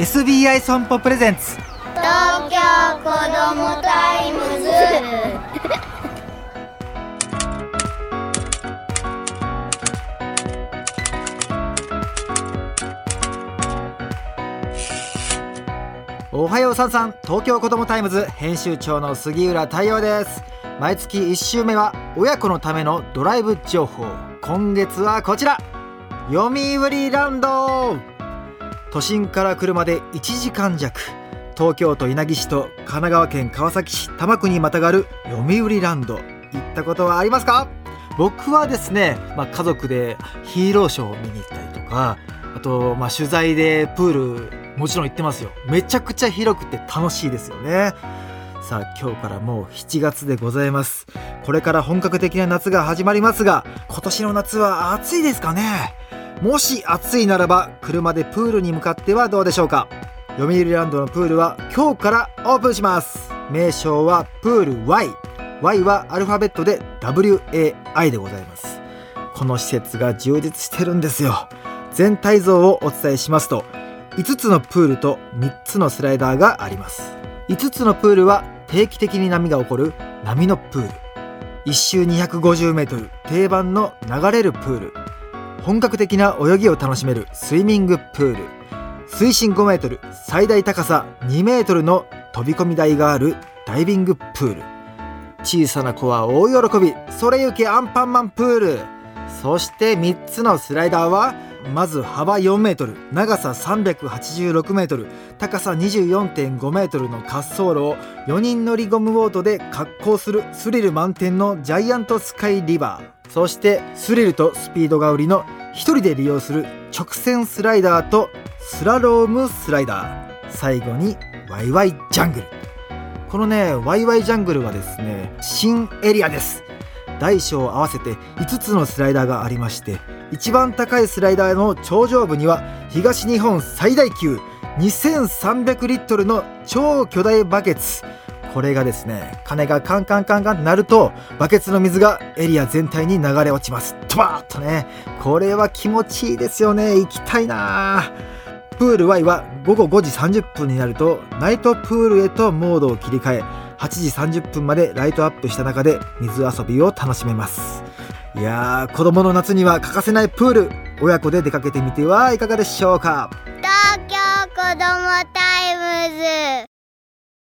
SBI 損保プレゼンツ。東京子どもタイムズ。おはようさんさん。東京子どもタイムズ編集長の杉浦太陽です。毎月1週目は親子のためのドライブ情報。今月はこちら。読売ランド都心から車で1時間弱。東京都稲城市と神奈川県川崎市多摩区にまたがる読売ランド。行ったことはありますか？僕はですね、まあ、家族でヒーローショーを見に行ったりとかあと、まあ、取材でプールもちろん行ってますよ。めちゃくちゃ広くて楽しいですよね。さあ今日からもう7月でございます。これから本格的な夏が始まりますが今年の夏は暑いですかね？もし暑いならば車でプールに向かってはどうでしょうか？読売ランドのプールは今日からオープンします。名称はプール Y Y はアルファベットで WAI でございます。この施設が充実してるんですよ。全体像をお伝えしますと5つのプールと3つのスライダーがあります。5つのプールは定期的に波が起こる波のプール。1周 250m 定番の流れるプール。本格的な泳ぎを楽しめるスイミングプール。水深 5m 最大高さ 2m の飛び込み台があるダイビングプール。小さな子は大喜びそれゆけアンパンマンプール。そして3つのスライダーはまず幅4メートル長さ386メートル高さ24.5メートルの滑走路を4人乗りゴムボートで滑行するスリル満点のジャイアントスカイリバー。そしてスリルとスピードが売りの1人で利用する直線スライダーとスラロームスライダー。最後にワイワイジャングル。このねワイワイジャングルはですね新エリアです。大小合わせて5つのスライダーがありまして一番高いスライダーの頂上部には東日本最大級2300リットルの超巨大バケツ。これがですね鐘がカンカンカンカンなるとバケツの水がエリア全体に流れ落ちます。トバーッとね。これは気持ちいいですよね。行きたいな。プール Y は午後5時30分になるとナイトプールへとモードを切り替え8時30分までライトアップした中で水遊びを楽しめます。いやー子供の夏には欠かせないプール親子で出かけてみてはいかがでしょうか。東京子どもタイムズ。